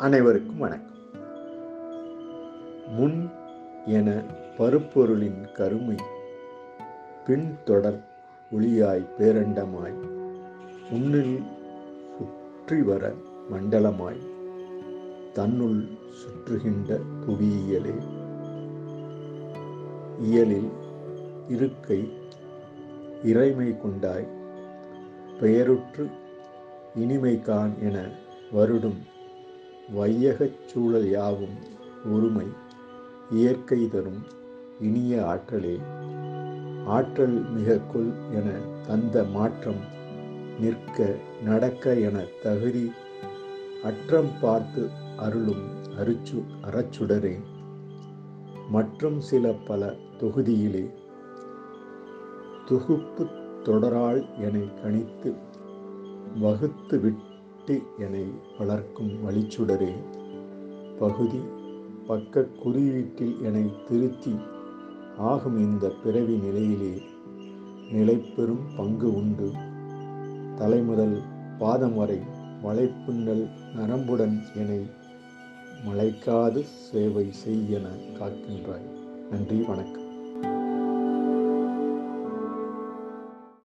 அனைவருக்கும் வணக்கம். முன் என பருப்பொருளின் கருமை பின்தொடர் ஒளியாய் பேரண்டமாய் உன்னில் சுற்றி வர மண்டலமாய் தன்னுள் சுற்றுகின்ற புவியியலே இயலில் இருக்கை இறைமை கொண்டாய் பெயருற்று இனிமைக்கான் என வருடும் வையகச் சூழல் யாவும் ஒருமை இயற்கை தரும் இனிய ஆற்றலே. ஆற்றல் மிக கொல் என தந்த மாற்றம் நிற்க நடக்க என தகுதி அற்றம் பார்த்து அருளும் அருச்சு அறச்சுடரே. மற்றும் சில பல தொகுதியிலே தொகுப்பு தொடரால் என கணித்து வகுத்து விட்டு என வளர்க்கும் வழிச்சுடரே. பகுதி பக்க குறியீட்டில் என்னை திருத்தி ஆகும் இந்த பிறவி நிலையிலே நிலைப்பெறும் பங்கு உண்டு. தலைமுதல் பாதம் வரை வளைப்புண்ணல் நரம்புடன் என்னை மலைக்காது சேவை செய்யென என காக்கின்றாய். நன்றி வணக்கம்.